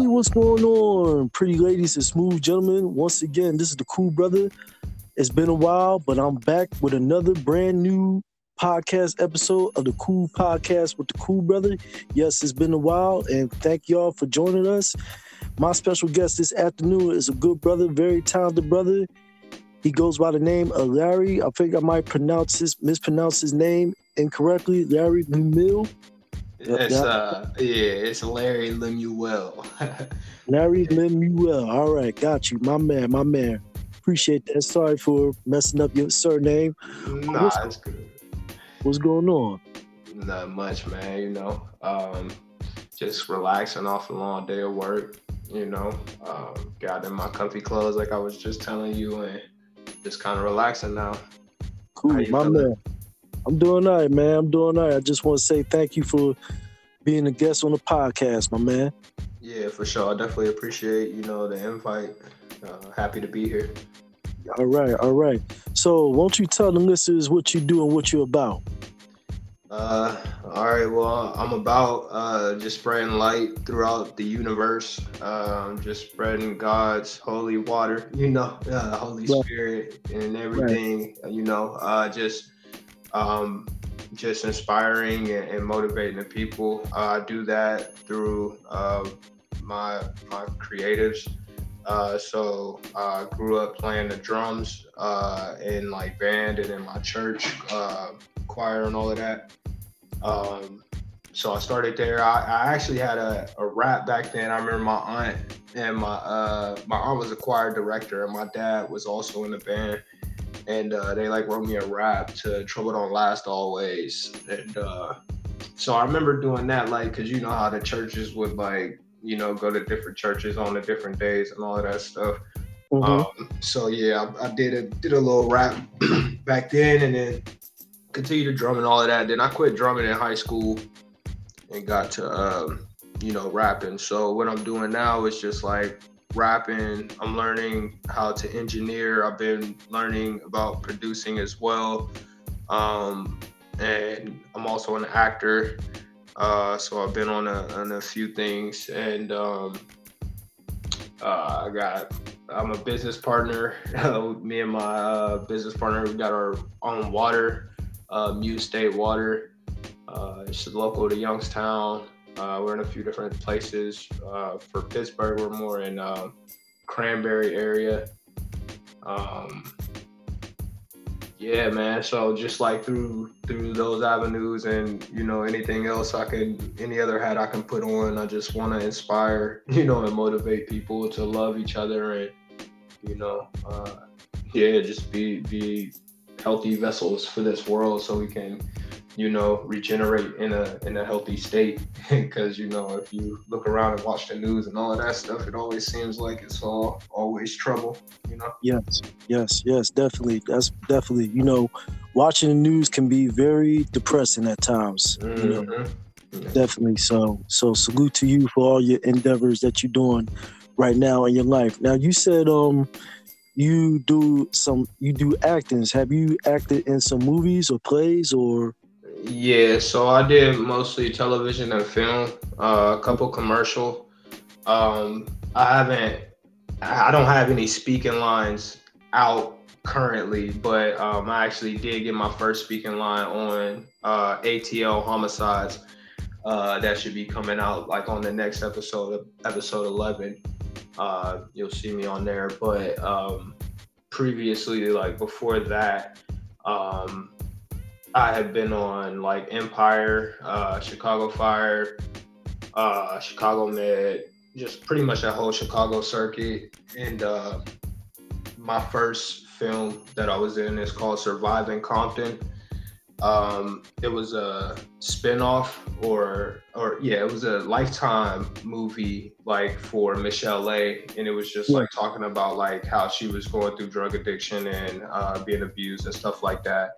Hey, what's going on, pretty ladies and smooth gentlemen? Once again, this is the Cool Brother. It's been a while, but I'm back with another brand new podcast episode of the Cool Podcast with the Cool Brother. Yes, it's been a while, and thank y'all for joining us. My special guest this afternoon is a good brother, very talented brother. He goes by the name of Larry. I think I might pronounce his mispronounce his name incorrectly. Larry Lemuel. It's uh yeah, it's Larry Lemuel. Larry Lemuel. All right, got you, my man, my man. Appreciate that. Sorry for messing up your surname. Nah, what's, it's good. What's going on? Not much, man. You know, um, just relaxing off a long day of work. You know, um, got in my comfy clothes like I was just telling you, and just kind of relaxing now. Cool, my feeling? man. I'm doing all right, man. I'm doing all right. I just want to say thank you for being a guest on the podcast, my man. Yeah, for sure. I definitely appreciate you know the invite. Uh, happy to be here. All right, all right. So, won't you tell the listeners what you do and what you're about? Uh, all right. Well, I'm about uh, just spreading light throughout the universe. Um, just spreading God's holy water, you know, uh, Holy right. Spirit and everything. Right. You know, uh, just um, just inspiring and, and, motivating the people. Uh, I do that through uh, my my creatives. Uh, so I grew up playing the drums uh, in like band and in my church uh, choir and all of that. Um, so I started there. I, I actually had a, a, rap back then. I remember my aunt and my uh, my aunt was a choir director, and my dad was also in the band and uh, they like wrote me a rap to "Trouble Don't Last Always," and uh, so I remember doing that, like, cause you know how the churches would like, you know, go to different churches on the different days and all of that stuff. Mm-hmm. Um, so yeah, I, I, did a did a little rap back then, and then continued to drum and all of that. Then I quit drumming in high school and got to um, you know rapping. So what I'm doing now is just like rapping. I'm learning how to engineer. I've been learning about producing as well. Um, and I'm also an actor. Uh, so I've been on a, on a few things and um, uh, I got, I'm a business partner. Me and my uh, business partner, we got our own water, uh, Muse State Water. Uh, it's local to Youngstown. Uh, we're in a few different places. Uh, for Pittsburgh, we're more in uh, Cranberry area. Um, yeah, man. So just like through through those avenues, and you know anything else I can, any other hat I can put on, I just want to inspire, you know, and motivate people to love each other, and you know, uh, yeah, just be be healthy vessels for this world, so we can you know, regenerate in a in a healthy state. Because you know, if you look around and watch the news and all of that stuff, it always seems like it's all always trouble. You know. Yes, yes, yes, definitely. That's definitely. You know, watching the news can be very depressing at times. Mm-hmm. You know? mm-hmm. Definitely. So, so salute to you for all your endeavors that you're doing right now in your life. Now, you said um you do some you do actings. Have you acted in some movies or plays or yeah, so I did mostly television and film, uh, a couple commercial. Um, I haven't, I don't have any speaking lines out currently, but um, I actually did get my first speaking line on uh, ATL Homicides. Uh, that should be coming out like on the next episode episode 11. Uh, you'll see me on there. But um, previously, like before that, um, I have been on like Empire, uh, Chicago Fire, uh, Chicago Med, just pretty much that whole Chicago circuit. And uh, my first film that I was in is called Surviving Compton. Um, it was a spinoff or or yeah, it was a lifetime movie like for Michel'le, A, and it was just like talking about like how she was going through drug addiction and uh, being abused and stuff like that.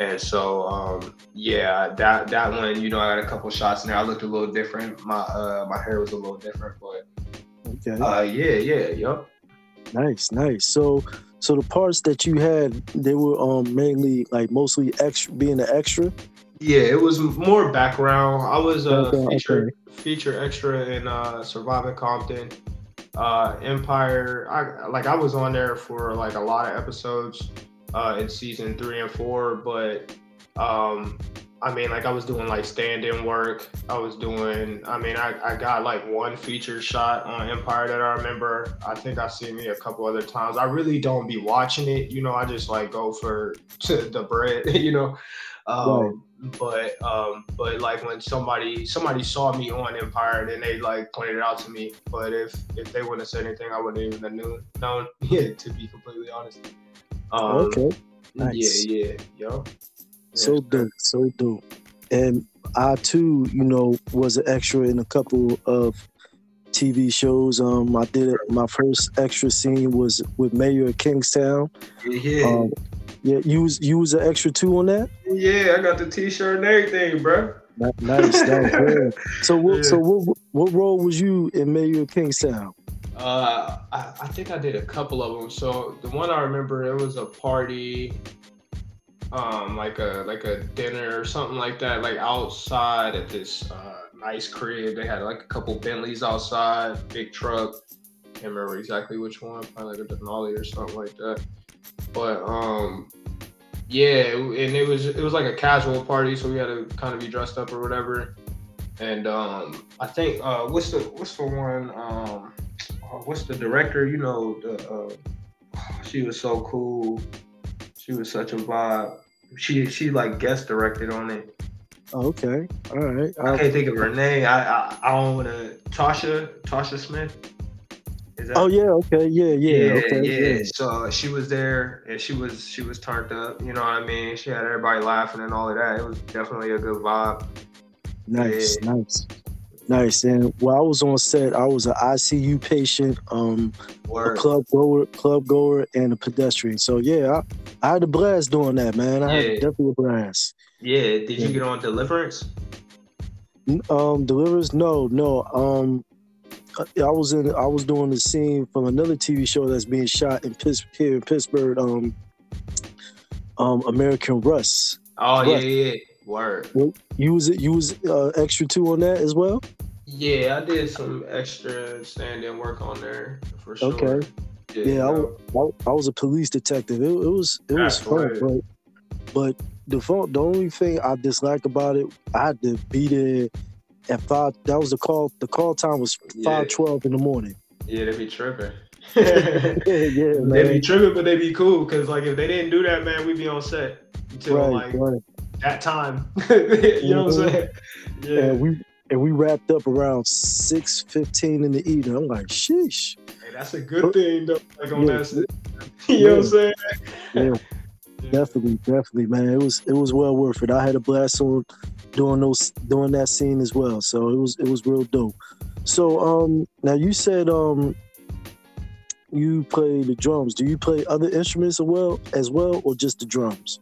And so, um, yeah, that that one, you know, I got a couple shots in there. I looked a little different. My uh, my hair was a little different, but okay. uh, yeah, yeah, yep. Nice, nice. So, so the parts that you had, they were um mainly like mostly extra, being an extra. Yeah, it was more background. I was a okay, feature okay. feature extra in uh, Surviving Compton, uh, Empire. I like I was on there for like a lot of episodes uh, in season three and four, but um, I mean, like I was doing like stand-in work. I was doing. I mean, I, I got like one feature shot on Empire that I remember. I think I seen me a couple other times. I really don't be watching it. You know, I just like go for the bread. You know, um, right. but um, but like when somebody somebody saw me on Empire, then they like pointed it out to me. But if if they wouldn't have said anything, I wouldn't even have known. known yeah, to be completely honest. Um, okay. Nice. Yeah, yeah, yo. So dope, so dope. And I too, you know, was an extra in a couple of TV shows. Um, I did it. My first extra scene was with Mayor of Kingstown. Yeah. Um, yeah, you was you was an extra too on that. Yeah, I got the T-shirt and everything, bro. Nice, nice. so what? Yeah. So what? What role was you in Mayor of Kingstown? Uh, I, I think I did a couple of them. So the one I remember, it was a party um, like a like a dinner or something like that, like outside at this uh, nice crib. They had like a couple Bentleys outside, big truck. Can't remember exactly which one, probably like a Denali or something like that. But um, yeah, and it was it was like a casual party, so we had to kind of be dressed up or whatever. And um, I think uh, what's the what's the one um, what's the director? You know, the uh, she was so cool. She was such a vibe. She she like guest directed on it. Okay, all right. I, can't think of her name. I I, I don't want to. Tasha Tasha Smith. That, oh yeah, okay, yeah, yeah, yeah, okay, yeah. yeah. So she was there, and she was she was turned up. You know what I mean? She had everybody laughing and all of that. It was definitely a good vibe. Nice, yeah. nice. Nice. And while I was on set, I was an ICU patient, um, Word. a club goer, club goer, and a pedestrian. So yeah, I, I had a blast doing that, man. I yeah. had definitely a blast. Yeah. Did you get on Deliverance? Um, Deliverance? No, no. Um, I was in. I was doing the scene from another TV show that's being shot in Pittsburgh, here in Pittsburgh. Um, um, American Rust. Oh Rust. yeah, yeah. Word. You was you was uh, extra two on that as well. Yeah, I did some extra stand-in work on there for sure. Okay. Yeah, yeah I, was, I, was a police detective. It, it was it was fun, but but the phone, the only thing I dislike about it, I had to be there at five. That was the call. The call time was five twelve in the morning. Yeah, they be tripping. yeah, yeah, man. They be tripping, but they be cool because like if they didn't do that, man, we'd be on set until right, like right that time. you know what I'm saying? Yeah. And we and we wrapped up around six fifteen in the evening. I'm like, sheesh. Hey, that's a good thing though. Like on yeah. that, you yeah. know what I'm saying? Yeah. yeah. Definitely, definitely, man. It was it was well worth it. I had a blast on doing those doing that scene as well. So it was it was real dope. So um now you said um you play the drums. Do you play other instruments as well as well or just the drums?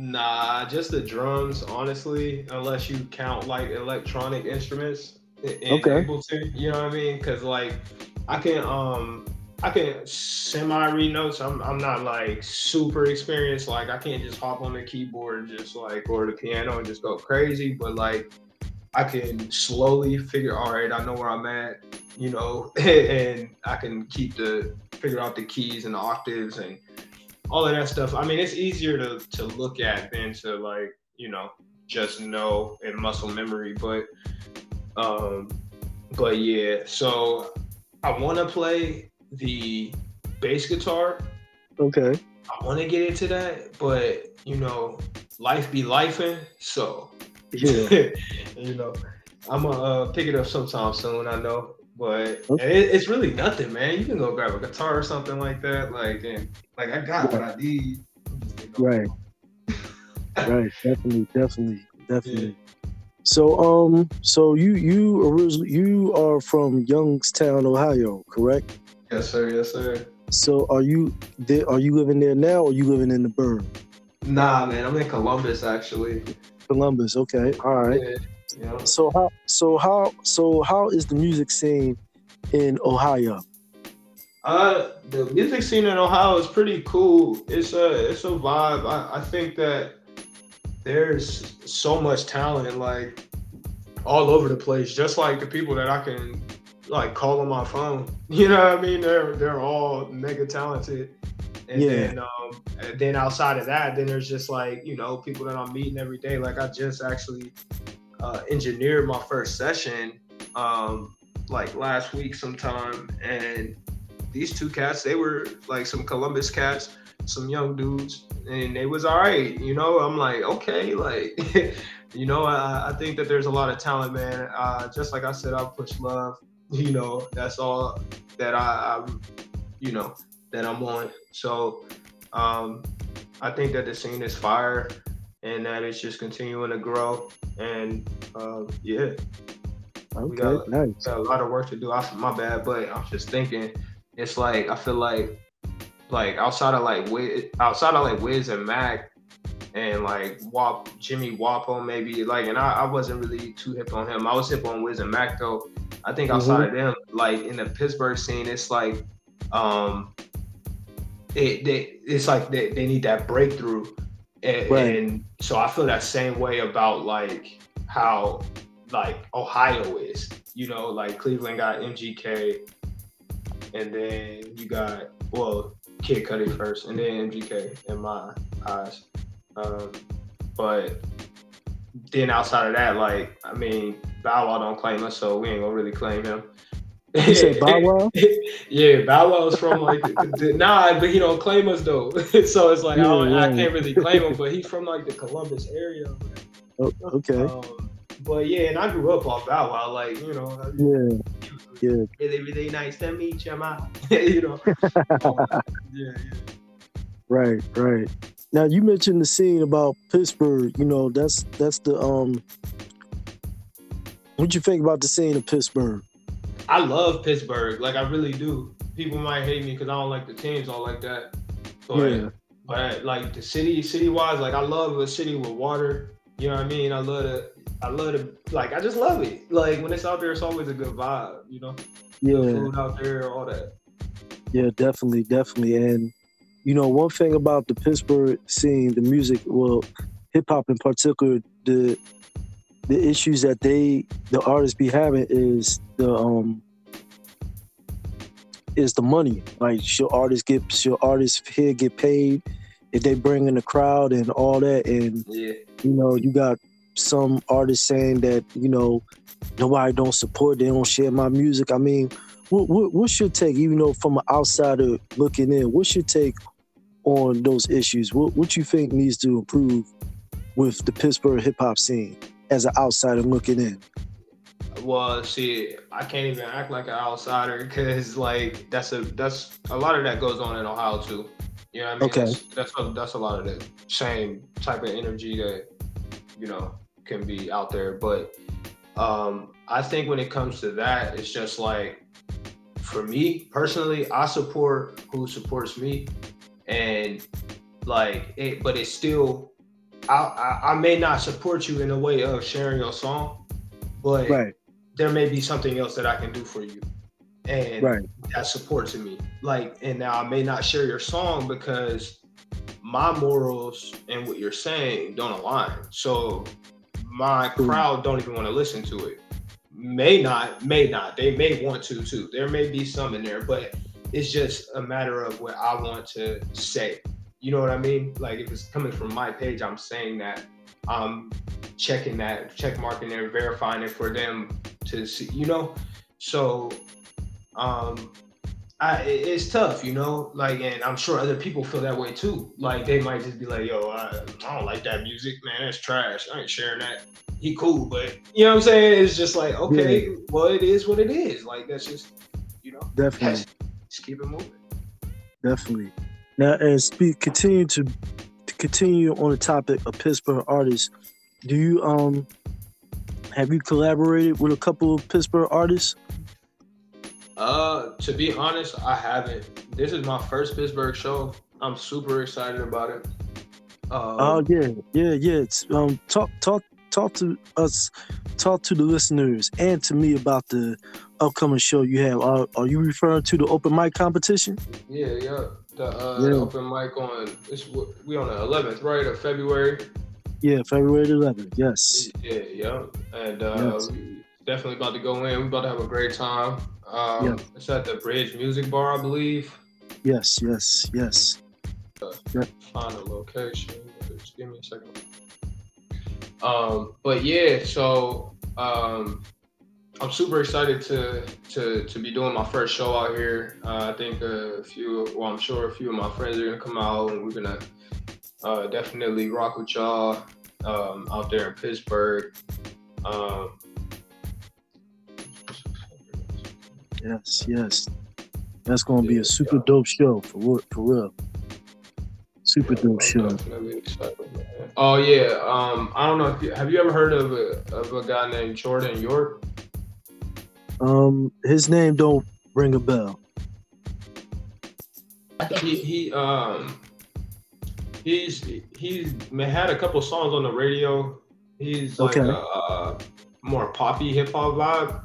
Nah, just the drums, honestly, unless you count like electronic instruments in okay. Ableton, you know what I mean? Cause like I can um I can semi read notes. I'm I'm not like super experienced. Like I can't just hop on the keyboard and just like or the piano and just go crazy. But like I can slowly figure. All right, I know where I'm at. You know, and I can keep the figure out the keys and the octaves and all of that stuff. I mean, it's easier to to look at than to like you know just know in muscle memory. But um, but yeah. So I want to play the bass guitar. Okay. I want to get into that, but you know, life be lifing. So yeah, you know, I'm gonna uh, pick it up sometime soon. I know. But it, it's really nothing, man. You can go grab a guitar or something like that. Like, and like I got what I need. Right. right. Definitely. Definitely. Definitely. Yeah. So, um, so you you originally you are from Youngstown, Ohio, correct? Yes, sir. Yes, sir. So, are you there? Are you living there now, or are you living in the burn? Nah, man. I'm in Columbus, actually. Columbus. Okay. All right. Yeah. Yeah. So how so how so how is the music scene in Ohio? Uh, the music scene in Ohio is pretty cool. It's a it's a vibe. I, I think that there's so much talent like all over the place. Just like the people that I can like call on my phone. You know what I mean? They're they're all mega talented. And yeah. then um and then outside of that, then there's just like, you know, people that I'm meeting every day. Like I just actually uh engineered my first session um like last week sometime and these two cats, they were like some Columbus cats, some young dudes, and they was all right. You know, I'm like, okay, like, you know, I, I think that there's a lot of talent, man. Uh, just like I said, I push love. You know, that's all that I, I'm, you know, that I'm on. So, um, I think that the scene is fire, and that it's just continuing to grow. And uh, yeah, okay, we got, nice. got a lot of work to do. I, my bad, but I'm just thinking it's like I feel like like outside of like Wiz, outside of like Wiz and Mac and like Wap Jimmy Wopo maybe like and I, I wasn't really too hip on him. I was hip on Wiz and Mac though. I think outside mm-hmm. of them, like in the Pittsburgh scene, it's like um it they it's like they, they need that breakthrough. And, right. and so I feel that same way about like how like Ohio is. You know, like Cleveland got MGK, and then you got well Kid Cudi first, and then MGK in my eyes. Um, but then outside of that, like I mean, Bow Wow don't claim us, so we ain't gonna really claim him. You said Bow Wow? yeah, Bow Wow's from like the, the, nah, but he don't claim us though. so it's like yeah, I, yeah. I, can't really claim him, but he's from like the Columbus area. Oh, okay. Um, but yeah, and I grew up off Bow Wow, like you know. Yeah. Yeah. Really, really nice to meet you, man. you know. yeah, yeah. Right, right. Now you mentioned the scene about Pittsburgh. You know, that's that's the um. What you think about the scene of Pittsburgh? I love Pittsburgh. Like I really do. People might hate me because I don't like the teams all like that. But, yeah. but like the city, city wise, like I love a city with water. You know what I mean? I love to I love it. Like I just love it. Like when it's out there, it's always a good vibe. You know. Yeah. Good food out there, all that. Yeah, definitely, definitely. And you know, one thing about the Pittsburgh scene, the music, well, hip hop in particular, the the issues that they the artists be having is the um is the money. Like should artists get should artists here get paid if they bring in the crowd and all that and yeah. you know, you got some artists saying that you know nobody don't support, they don't share my music. I mean, what, what, what's your take, even though from an outsider looking in, what's your take on those issues? What what you think needs to improve with the Pittsburgh hip hop scene as an outsider looking in? Well, see, I can't even act like an outsider because like that's a that's a lot of that goes on in Ohio too. You know what I mean? Okay. That's that's a, that's a lot of the same type of energy that you know can be out there. But um, I think when it comes to that, it's just like for me personally, I support who supports me, and like it, but it's still. I, I, I may not support you in a way of sharing your song, but right. there may be something else that I can do for you and right. that supports me. Like, and now I may not share your song because my morals and what you're saying don't align. So my crowd don't even want to listen to it. May not, may not. They may want to too. There may be some in there, but it's just a matter of what I want to say. You know what I mean? Like if it's coming from my page, I'm saying that I'm checking that, check marking it, verifying it for them to see, you know? So um I, it's tough, you know, like, and I'm sure other people feel that way too. Like, they might just be like, yo, I, I don't like that music, man. That's trash. I ain't sharing that. He cool, but you know what I'm saying? It's just like, okay, yeah. well, it is what it is. Like, that's just, you know, definitely. Just keep it moving. Definitely. Now, and speak, continue to, to continue on the topic of Pittsburgh artists. Do you, um, have you collaborated with a couple of Pittsburgh artists? Uh, to be honest, I haven't. This is my first Pittsburgh show. I'm super excited about it. Um, oh yeah, yeah, yeah. It's, um, talk, talk, talk to us, talk to the listeners, and to me about the upcoming show you have. Are, are you referring to the open mic competition? Yeah, yeah. The, uh, yeah. open mic on it's we on the 11th, right, of February. Yeah, February 11th. Yes. Yeah, yeah, and uh, yes. we definitely about to go in. We're about to have a great time. Um, yeah. It's at the Bridge Music Bar, I believe. Yes, yes, yes. Uh, yeah. Find a location. Just give me a second. Um, but yeah, so um, I'm super excited to to to be doing my first show out here. Uh, I think a few, well, I'm sure a few of my friends are gonna come out, and we're gonna uh, definitely rock with y'all um, out there in Pittsburgh. Um, yes, yes, that's gonna yeah, be a super yeah. dope show for what for real. Super yeah, dope I'm show. Excited. Oh yeah, um, I don't know if you, have you ever heard of a of a guy named Jordan York? Um, his name don't ring a bell. He he um he's he's had a couple songs on the radio. He's like okay. a, a more poppy hip hop vibe.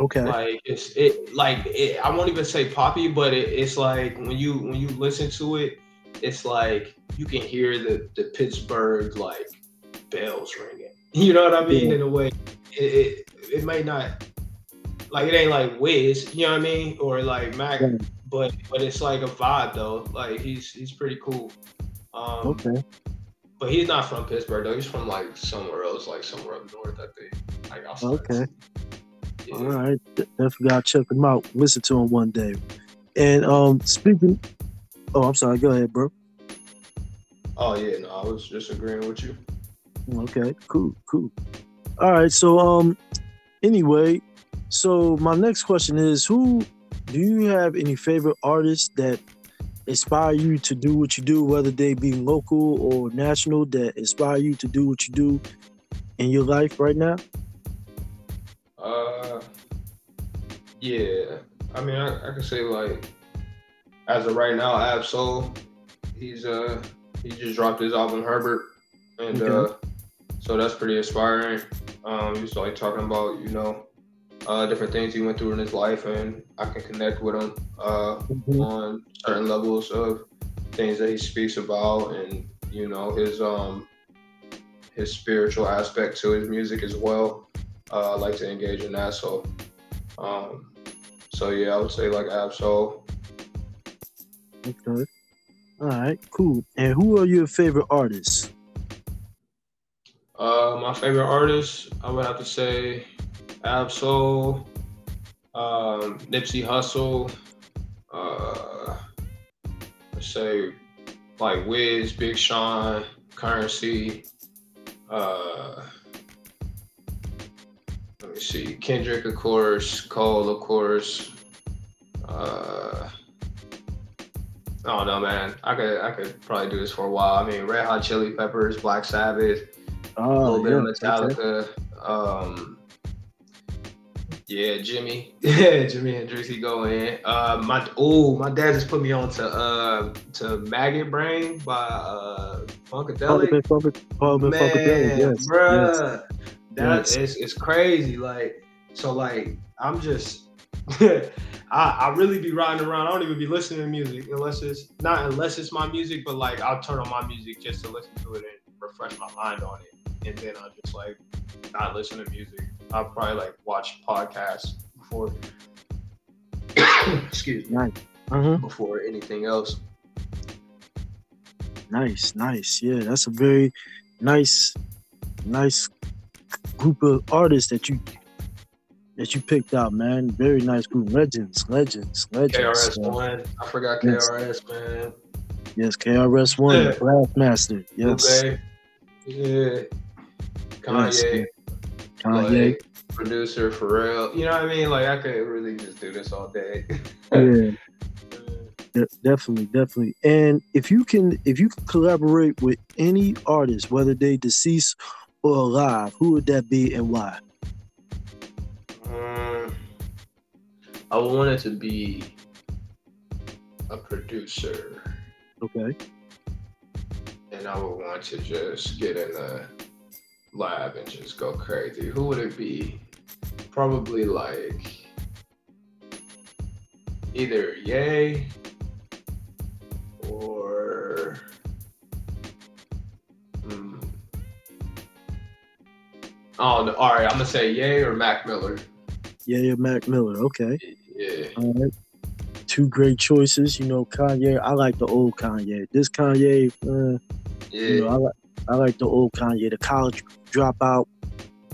Okay. Like it's it like it, I won't even say poppy, but it, it's like when you when you listen to it, it's like you can hear the the Pittsburgh like bells ringing. You know what I mean? Yeah. In a way, it, it it may not like it ain't like Wiz, you know what I mean, or like Mac, yeah. but but it's like a vibe though. Like he's he's pretty cool. Um, okay. But he's not from Pittsburgh though. He's from like somewhere else, like somewhere up north. I think. Like okay. Yeah. All right, definitely gotta check him out. Listen to him one day. And um, speaking, oh, I'm sorry. Go ahead, bro. Oh yeah, no, I was just agreeing with you. Okay, cool, cool. All right, so um, anyway, so my next question is, who do you have any favorite artists that inspire you to do what you do, whether they be local or national, that inspire you to do what you do in your life right now? Uh, yeah. I mean, I, I can say like, as of right now, Ab-Soul, he's uh he just dropped his album Herbert, and okay. uh, so that's pretty inspiring. Um, he's like talking about you know uh, different things he went through in his life, and I can connect with him uh, mm-hmm. on certain levels of things that he speaks about, and you know his um his spiritual aspect to his music as well. Uh, I like to engage in that, so um, so yeah, I would say like Ab-Soul. Okay. All right, cool. And who are your favorite artists? Uh, my favorite artists, I would have to say Ab-Soul, um, Nipsey Hussle, uh, let's say like Wiz, Big Sean, Currency, uh, let me see, Kendrick, of course, Cole, of course. Uh, I don't know, man. I could I could probably do this for a while. I mean, Red Hot Chili Peppers, Black Sabbath, oh, a little bit of Metallica. Um, yeah, Jimi. Yeah, Jimi Hendrix. He go in. Uh, my oh, my dad just put me on to uh to Maggot Brain by uh Funkadelic. Man, yes, bruh, yes. that yes. It's, it's crazy. Like so, like I'm just. I, I really be riding around. I don't even be listening to music unless it's not unless it's my music, but like I'll turn on my music just to listen to it and refresh my mind on it. And then I'll just like not listen to music I'll probably like watch podcasts before. excuse me. Nice. Mm-hmm. Before anything else. Nice, nice. Yeah, that's a very nice, nice group of artists that you that you picked out, man. Very nice group. Legends, legends, legends. KRS One. I forgot KRS, yes. man. Yes, KRS One, yeah. Blastmaster. Yes. Okay. Yeah. Kanye. Yes, Kanye. Like, producer Pharrell. You know what I mean? Like I could really just do this all day. yeah. De- definitely, definitely. And if you can if you can collaborate with any artist, whether they deceased or alive, who would that be and why? Um, I want it to be a producer. Okay. And I would want to just get in the lab and just go crazy. Who would it be? Probably like either Yay or hmm, Oh, all right. I'm gonna say Yay or Mac Miller. Yay Yeah, Mac Miller. Okay. Yeah. All right. Two great choices. You know, Kanye. I like the old Kanye. This Kanye, uh, Yeah. you know, I like I like the old Kanye. The college dropout,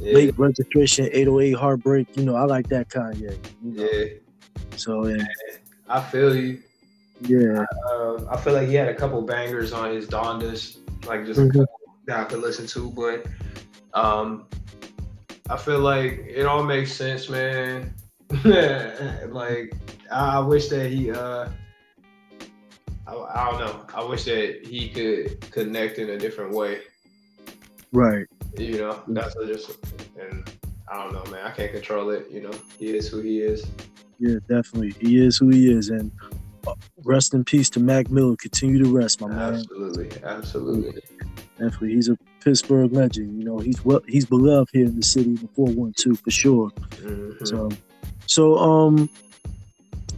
yeah. late registration, 808 heartbreak. You know, I like that Kanye. You know? yeah. So and I feel you. yeah, Uh, I feel like he had a couple bangers on his Dondas, like just a Mhm. couple that I could listen to. But um, I feel like it all makes sense, man. like I, I wish that he, uh, I, I don't know. I wish that he could connect in a different way. right. You know, that's just and I don't know, man. I can't control it. You know, he is who he is. Yeah, definitely. He is who he is, and uh, rest in peace to Mac Miller. Continue to rest, my man. Absolutely, absolutely. Definitely, he's a Pittsburgh legend. You know, he's well, he's beloved here in the city. The four one two for sure. Mhm. So, so um,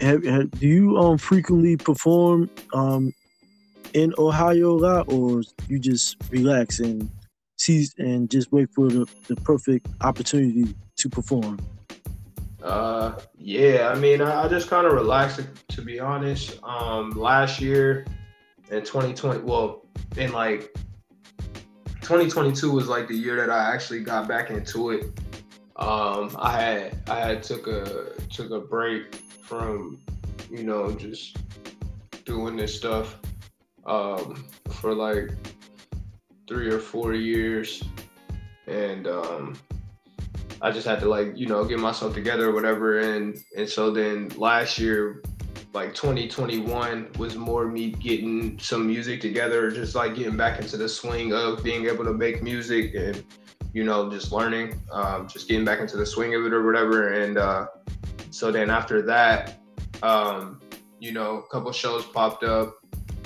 have, have, do you um frequently perform um in Ohio a lot, or you just relax and seize and just wait for the, the perfect opportunity to perform? Uh, yeah. I mean, I, I just kind of relaxed to be honest. Um, last year in 2020, well, in like 2022 was like the year that I actually got back into it. Um, I had I had took a took a break from, you know, just doing this stuff um, for like three or four years, and um, I just had to like you know get myself together or whatever, and and so then last year, like 2021 was more me getting some music together, just like getting back into the swing of being able to make music and you know just learning, um, just getting back into the swing of it or whatever, and uh, so then after that, um, you know, a couple shows popped up.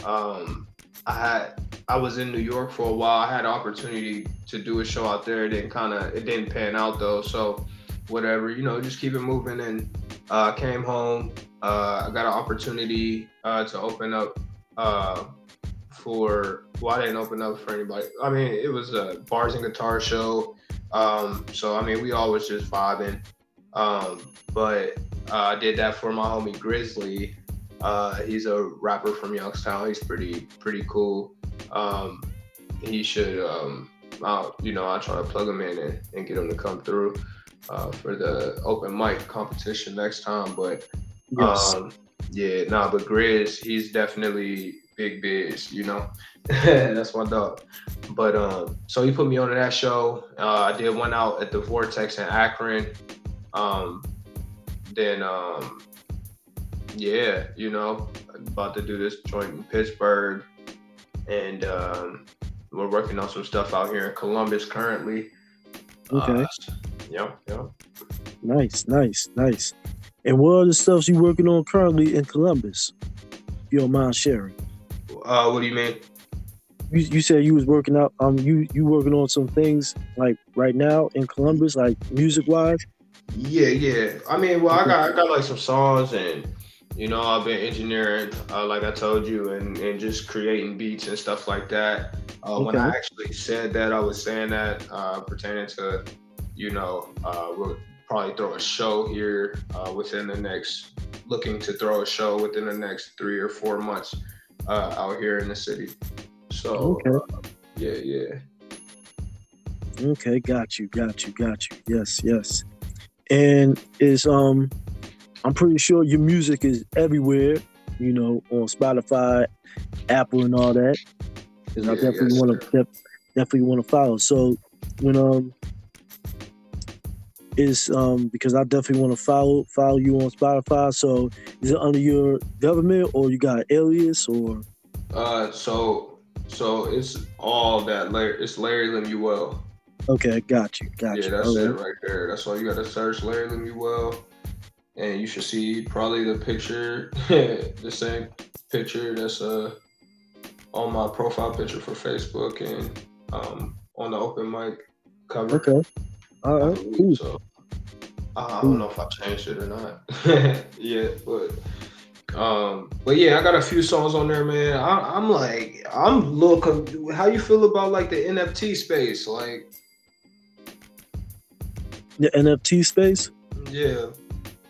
Um, I had I was in New York for a while. I had an opportunity to do a show out there. It didn't kind of it didn't pan out though. So whatever, you know, just keep it moving. And uh, came home. Uh, I got an opportunity uh, to open up uh, for. Well, I didn't open up for anybody. I mean, it was a bars and guitar show. Um, so I mean, we always just vibing. Um, but uh, I did that for my homie Grizzly. Uh, he's a rapper from Youngstown. He's pretty pretty cool. Um, he should, um, I'll, you know, I'll try to plug him in and, and get him to come through uh, for the open mic competition next time. But Yes. um, yeah, nah, but Grizz, he's definitely big biz, you know. That's my dog. But um, so he put me on that show. Uh, I did one out at the Vortex in Akron. Um, then um, yeah, you know, about to do this joint in Pittsburgh, and um, we're working on some stuff out here in Columbus currently. Okay. Uh, yeah, yeah. Nice, nice, nice. And what other stuff you working on currently in Columbus? If you don't mind sharing. Uh, what do you mean? You, you said you was working out. Um, you you working on some things like right now in Columbus, like music wise. Yeah, yeah. I mean, well, I got I got like some songs, and you know, I've been engineering, uh, like I told you, and and just creating beats and stuff like that. Uh, When I actually said that, I was saying that uh, pertaining to, you know, uh, we'll probably throw a show here uh, within the next, looking to throw a show within the next three or four months uh, out here in the city. So, Okay. yeah, yeah. Okay, got you, got you, got you. Yes, yes. And is um, I'm pretty sure your music is everywhere. You know, on Spotify, Apple, and all that. Because I definitely yes, want to def- definitely want to follow. So when um is um because I definitely want to follow follow you on Spotify. So is it under your government or you got an alias or Uh, so, so it's all that. Larry, it's Larry Lemuel. Okay, got you, got Yeah, you. that's All it right. right there. That's why you got to search Larry Lemuel, and you should see probably the picture, the same picture that's uh on my profile picture for Facebook and um on the open mic cover. Okay. All I believe cool. So I don't know if I changed it or not. yeah, but um, but yeah, I got a few songs on there, man. I, I'm like, I'm little. How you feel about like the NFT space? Like, The NFT space. Yeah.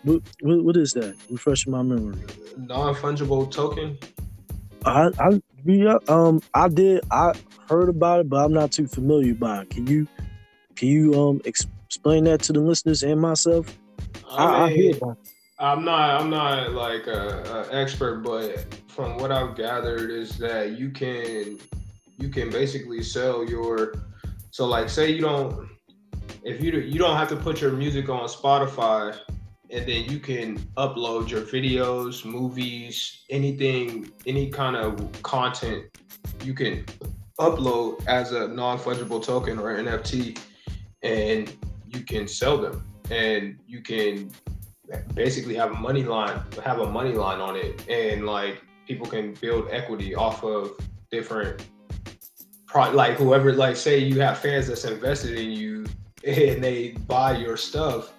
What, what, what is that? Refreshing my memory. Non fungible token. I I yeah, um I did I heard about it, but I'm not too familiar about it. Can you can you um explain that to the listeners and myself? I, I, I hear about it. I'm not I'm not like a, a, expert, but from what I've gathered is that you can you can basically sell your so like say you don't if you you don't have to put your music on Spotify and then you can upload your videos, movies, anything, any kind of content you can upload as a non-fungible token or NFT and you can sell them. And you can basically have a money line have a money line on it. And like people can build equity off of different like whoever like say you have fans that's invested in you and they buy your stuff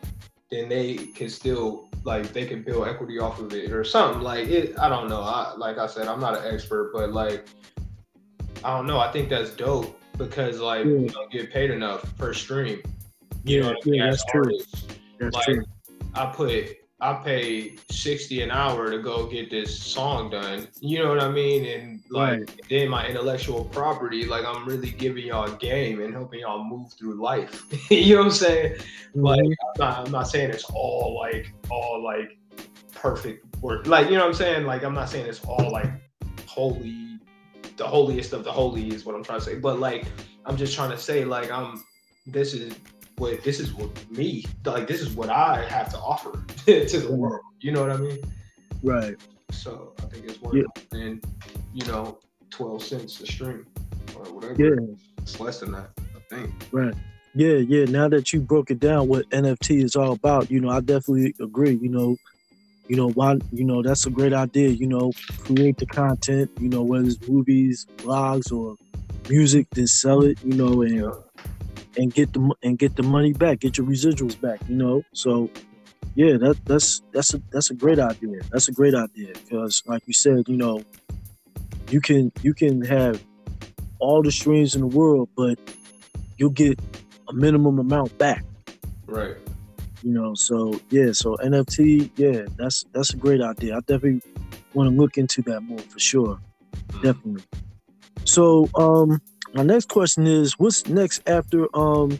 then they can still like they can build equity off of it or something. Like it i don't know. I like i said i'm not an expert but like i don't know. I think that's dope because like yeah. we don't get paid enough per stream. You yeah, know what I mean? yeah, that's true. that's like, true. I put I pay sixty an hour to go get this song done. You know what I mean? And like right. then my intellectual property, like I'm really giving y'all a game and helping y'all move through life. you know what I'm saying? Mm-hmm. Like I'm not, I'm not saying it's all like all like perfect work. Like you know what I'm saying? Like I'm not saying it's all like holy, the holiest of the holy is what I'm trying to say. But like I'm just trying to say like I'm this is what this is what me like this is what I have to offer to the world. You know what I mean? Right. So I think it's one yeah. and you know, twelve cents a stream or whatever. Yeah. It's less than that, I think. Right. Yeah, yeah. Now that you broke it down what NFT is all about, you know, I definitely agree. You know, you know, why you know, that's a great idea, you know, create the content, you know, whether it's movies, blogs or music, then sell it, you know, and yeah and get the and get the money back, get your residuals back. You know, so yeah, that that's that's a that's a great idea. That's a great idea because, like you said, you know, you can you can have all the streams in the world, but you'll get a minimum amount back. Right. You know, so yeah, so NFT, yeah, that's that's a great idea. I definitely want to look into that more for sure. Mm. Definitely. So, um, my next question is what's next after um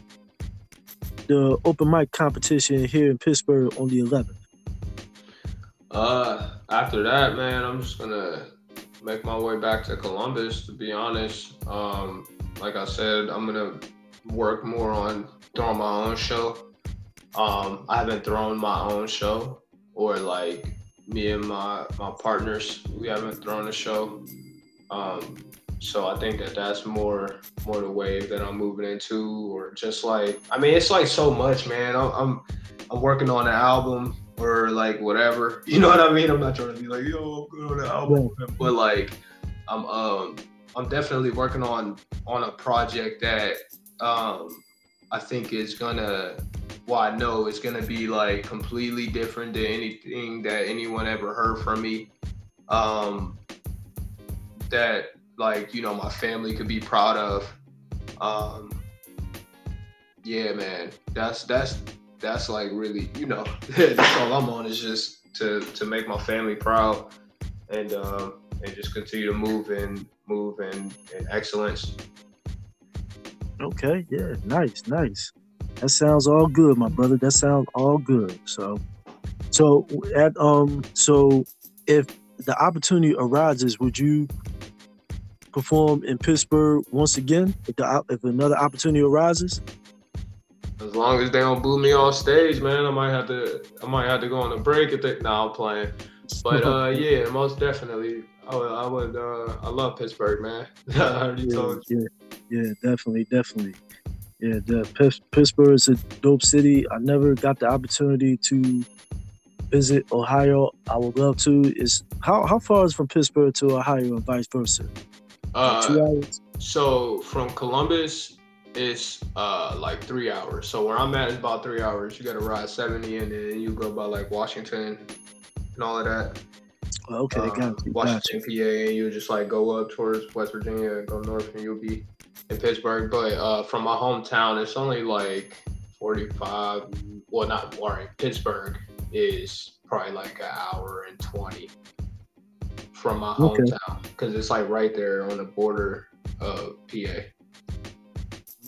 the open mic competition here in Pittsburgh on the 11th? Uh, after that, man, I'm just gonna make my way back to Columbus. To be honest, um, like I said, I'm gonna work more on throwing my own show. Um, I haven't thrown my own show, or like me and my my partners, we haven't thrown a show. Um, so I think that that's more more the wave that I'm moving into, or just like I mean, it's like so much, man. I'm I'm, I'm working on an album or like whatever. You know what I mean? I'm not trying to be like yo, I'm good on the album, but like I'm um I'm definitely working on on a project that um I think is gonna well I know it's gonna be like completely different than anything that anyone ever heard from me. Um that like you know my family could be proud of. Um, yeah, man, that's that's that's like really you know that's all I'm on is just to to make my family proud and um, and just continue to move and move and, and excellence. Okay, yeah, nice, nice. That sounds all good, my brother. That sounds all good. So, so at um, so if the opportunity arises, would you perform in Pittsburgh once again if, the, if another opportunity arises? As long as they don't boo me off stage, man, I might have to. I might have to go on a break if they. Nah, I'm playing. But uh, yeah, most definitely. I would. I would. Uh, I love Pittsburgh, man. I already yeah, told you. Yeah, yeah, definitely, definitely. Yeah, the Pittsburgh is a dope city. I never got the opportunity to visit Ohio. I would love to. Is how how far is from Pittsburgh to Ohio and vice versa? Uh, two hours. So from Columbus, it's uh like three hours. So where I'm at is about three hours. You got to ride 70, and then you go by like Washington and all of that. Oh, okay, uh, got you. Washington. PA, and you just like go up towards West Virginia, and go north, and you'll be in Pittsburgh. But uh, from my hometown, it's only like 45. Well, not Warren. Pittsburgh is probably like an hour and 20 from my Okay. Hometown because it's like right there on the border of PA.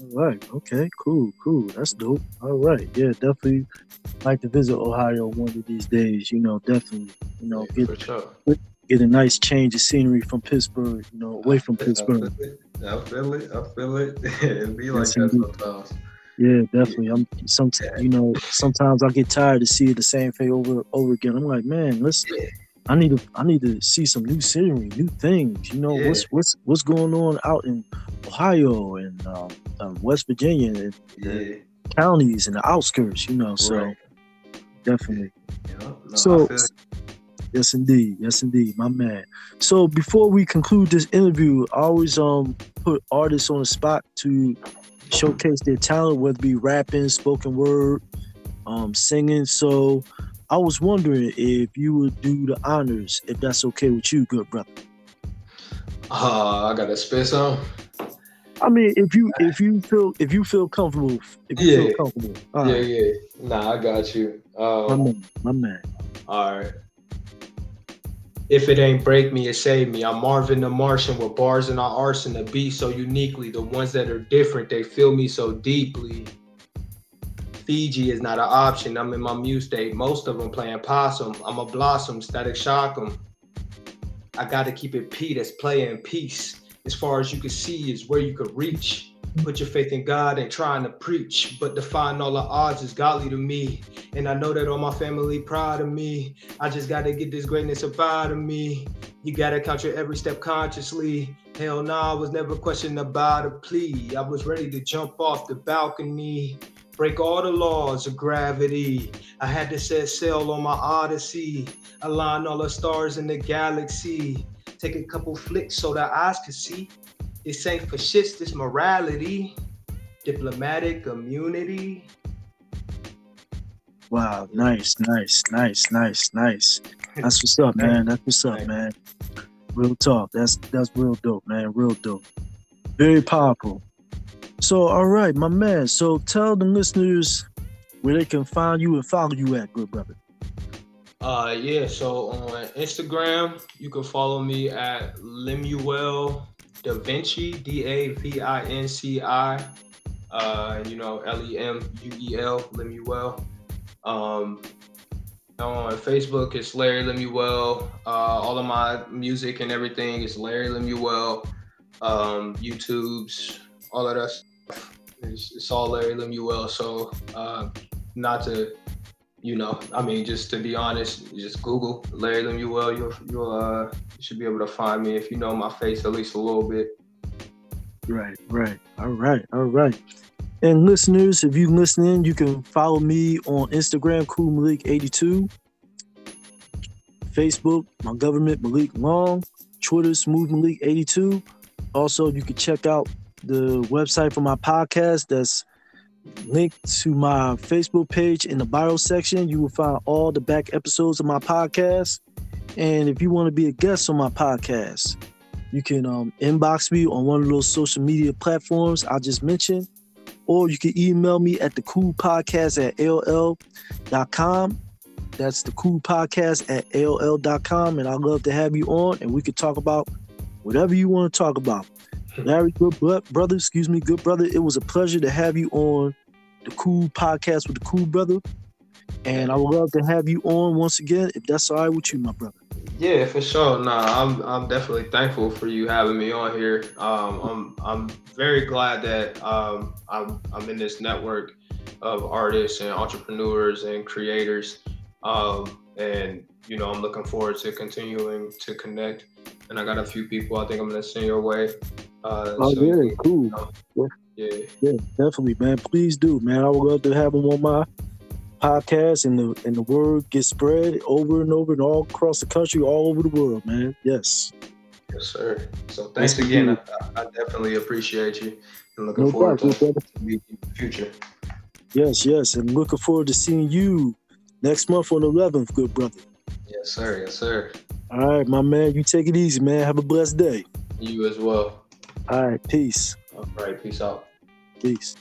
All right. Okay. Cool. Cool. That's dope. All right. Yeah. Definitely like to visit Ohio one of these days. You know, definitely. You know, Yeah, get for sure. get a nice change of scenery from Pittsburgh. You know, away from I Pittsburgh. feel it. I feel it. I feel it. it be like Yes, that sometimes. Yeah, definitely. I'm some. You know, sometimes I get tired to see the same thing over over again. I'm like, man, let's. Yeah. I need to. I need to see some new scenery, new things. You know, Yeah. what's what's what's going on out in Ohio and um, um, West Virginia and Yeah. counties and the outskirts. You know, so Right. definitely. Yeah. No, So-. Yes, indeed. Yes, indeed, my man. So before we conclude this interview, I always um put artists on the spot to showcase their talent, whether it be rapping, spoken word, um, singing. So I was wondering if you would do the honors, if that's okay with you, good brother. Uh, I gotta spit some. I mean, if you if you feel if you feel comfortable, if you Yeah. feel comfortable, all Yeah, right, yeah. Nah, I got you. my Um, man, my man. all right. If it ain't break me, it save me. I'm Marvin the Martian with bars in our arsenal. The beat so uniquely. The ones that are different, they feel me so deeply. Fiji is not an option. I'm in my muse state. Most of them playing possum. I'm a blossom, static shock 'em. I gotta keep it P. That's play in peace. As far as you can see is where you could reach. Put your faith in God and trying to preach, but defying all the odds is godly to me. And I know that all my family proud of me. I just gotta get this greatness up out of me. You gotta count your every step consciously. Hell nah, I was never questioned about a plea. I was ready to jump off the balcony, break all the laws of gravity. I had to set sail on my odyssey, align all the stars in the galaxy. Take a couple flicks so the eyes could see. This ain't for shits, this morality. Diplomatic immunity. Wow, nice, nice, nice, nice, nice. That's what's up, man. That's what's up, man. Real talk. That's that's real dope, man. Real dope. Very powerful. So, all right, my man. So, tell the listeners where they can find you and follow you at, good brother. Uh yeah, so on Instagram, you can follow me at Lemuel Da Vinci, D-A-V-I-N-C-I. Uh, and you know, L-E-M-U-E-L, Lemuel. Um on Facebook it's Larry Lemuel. Uh all of my music and everything is Larry Lemuel. Um, YouTube's, all of that. It's, it's all Larry Lemuel. So uh not to you know, I mean, just to be honest, just Google Larry Lemuel. You'll you'll uh, you should be able to find me if you know my face at least a little bit. Right, right. All right, all right. And listeners, if you listening, you can follow me on Instagram, Cool Malik82, Facebook, my government Malik Long, Twitter, Smooth Malik82. Also, you can check out the website for my podcast. That's linked to my Facebook page in the bio section. You will find all the back episodes of my podcast. And if you want to be a guest on my podcast, you can um, inbox me on one of those social media platforms I just mentioned, or you can email me at the cool podcast at AOL.com. That's the cool podcast at AOL.com. And I'd love to have you on and we could talk about whatever you want to talk about. Larry, good brother, excuse me, good brother. It was a pleasure to have you on the cool podcast with the cool brother. And I would love to have you on once again, if that's all right with you, my brother. Yeah, for sure. Nah, I'm I'm definitely thankful for you having me on here. Um, I'm I'm very glad that um, I'm I'm in this network of artists and entrepreneurs and creators. Um, and you know, I'm looking forward to continuing to connect. And I got a few people I think I'm gonna send your way. Uh, Oh, so can- cool. yeah. Yeah, definitely, man. Please do, man. I would love to have him on my podcast and the and the word gets spread over and over and all across the country, all over the world, man. Yes. Yes, sir. So thanks again. I, I definitely appreciate you and looking No forward doubt, to, brother. to meeting in the future. Yes, yes. And looking forward to seeing you next month on the 11th, good brother. Yes, sir. Yes, sir. All right, my man. You take it easy, man. Have a blessed day. You as well. All right, peace. All right. Peace out. Peace.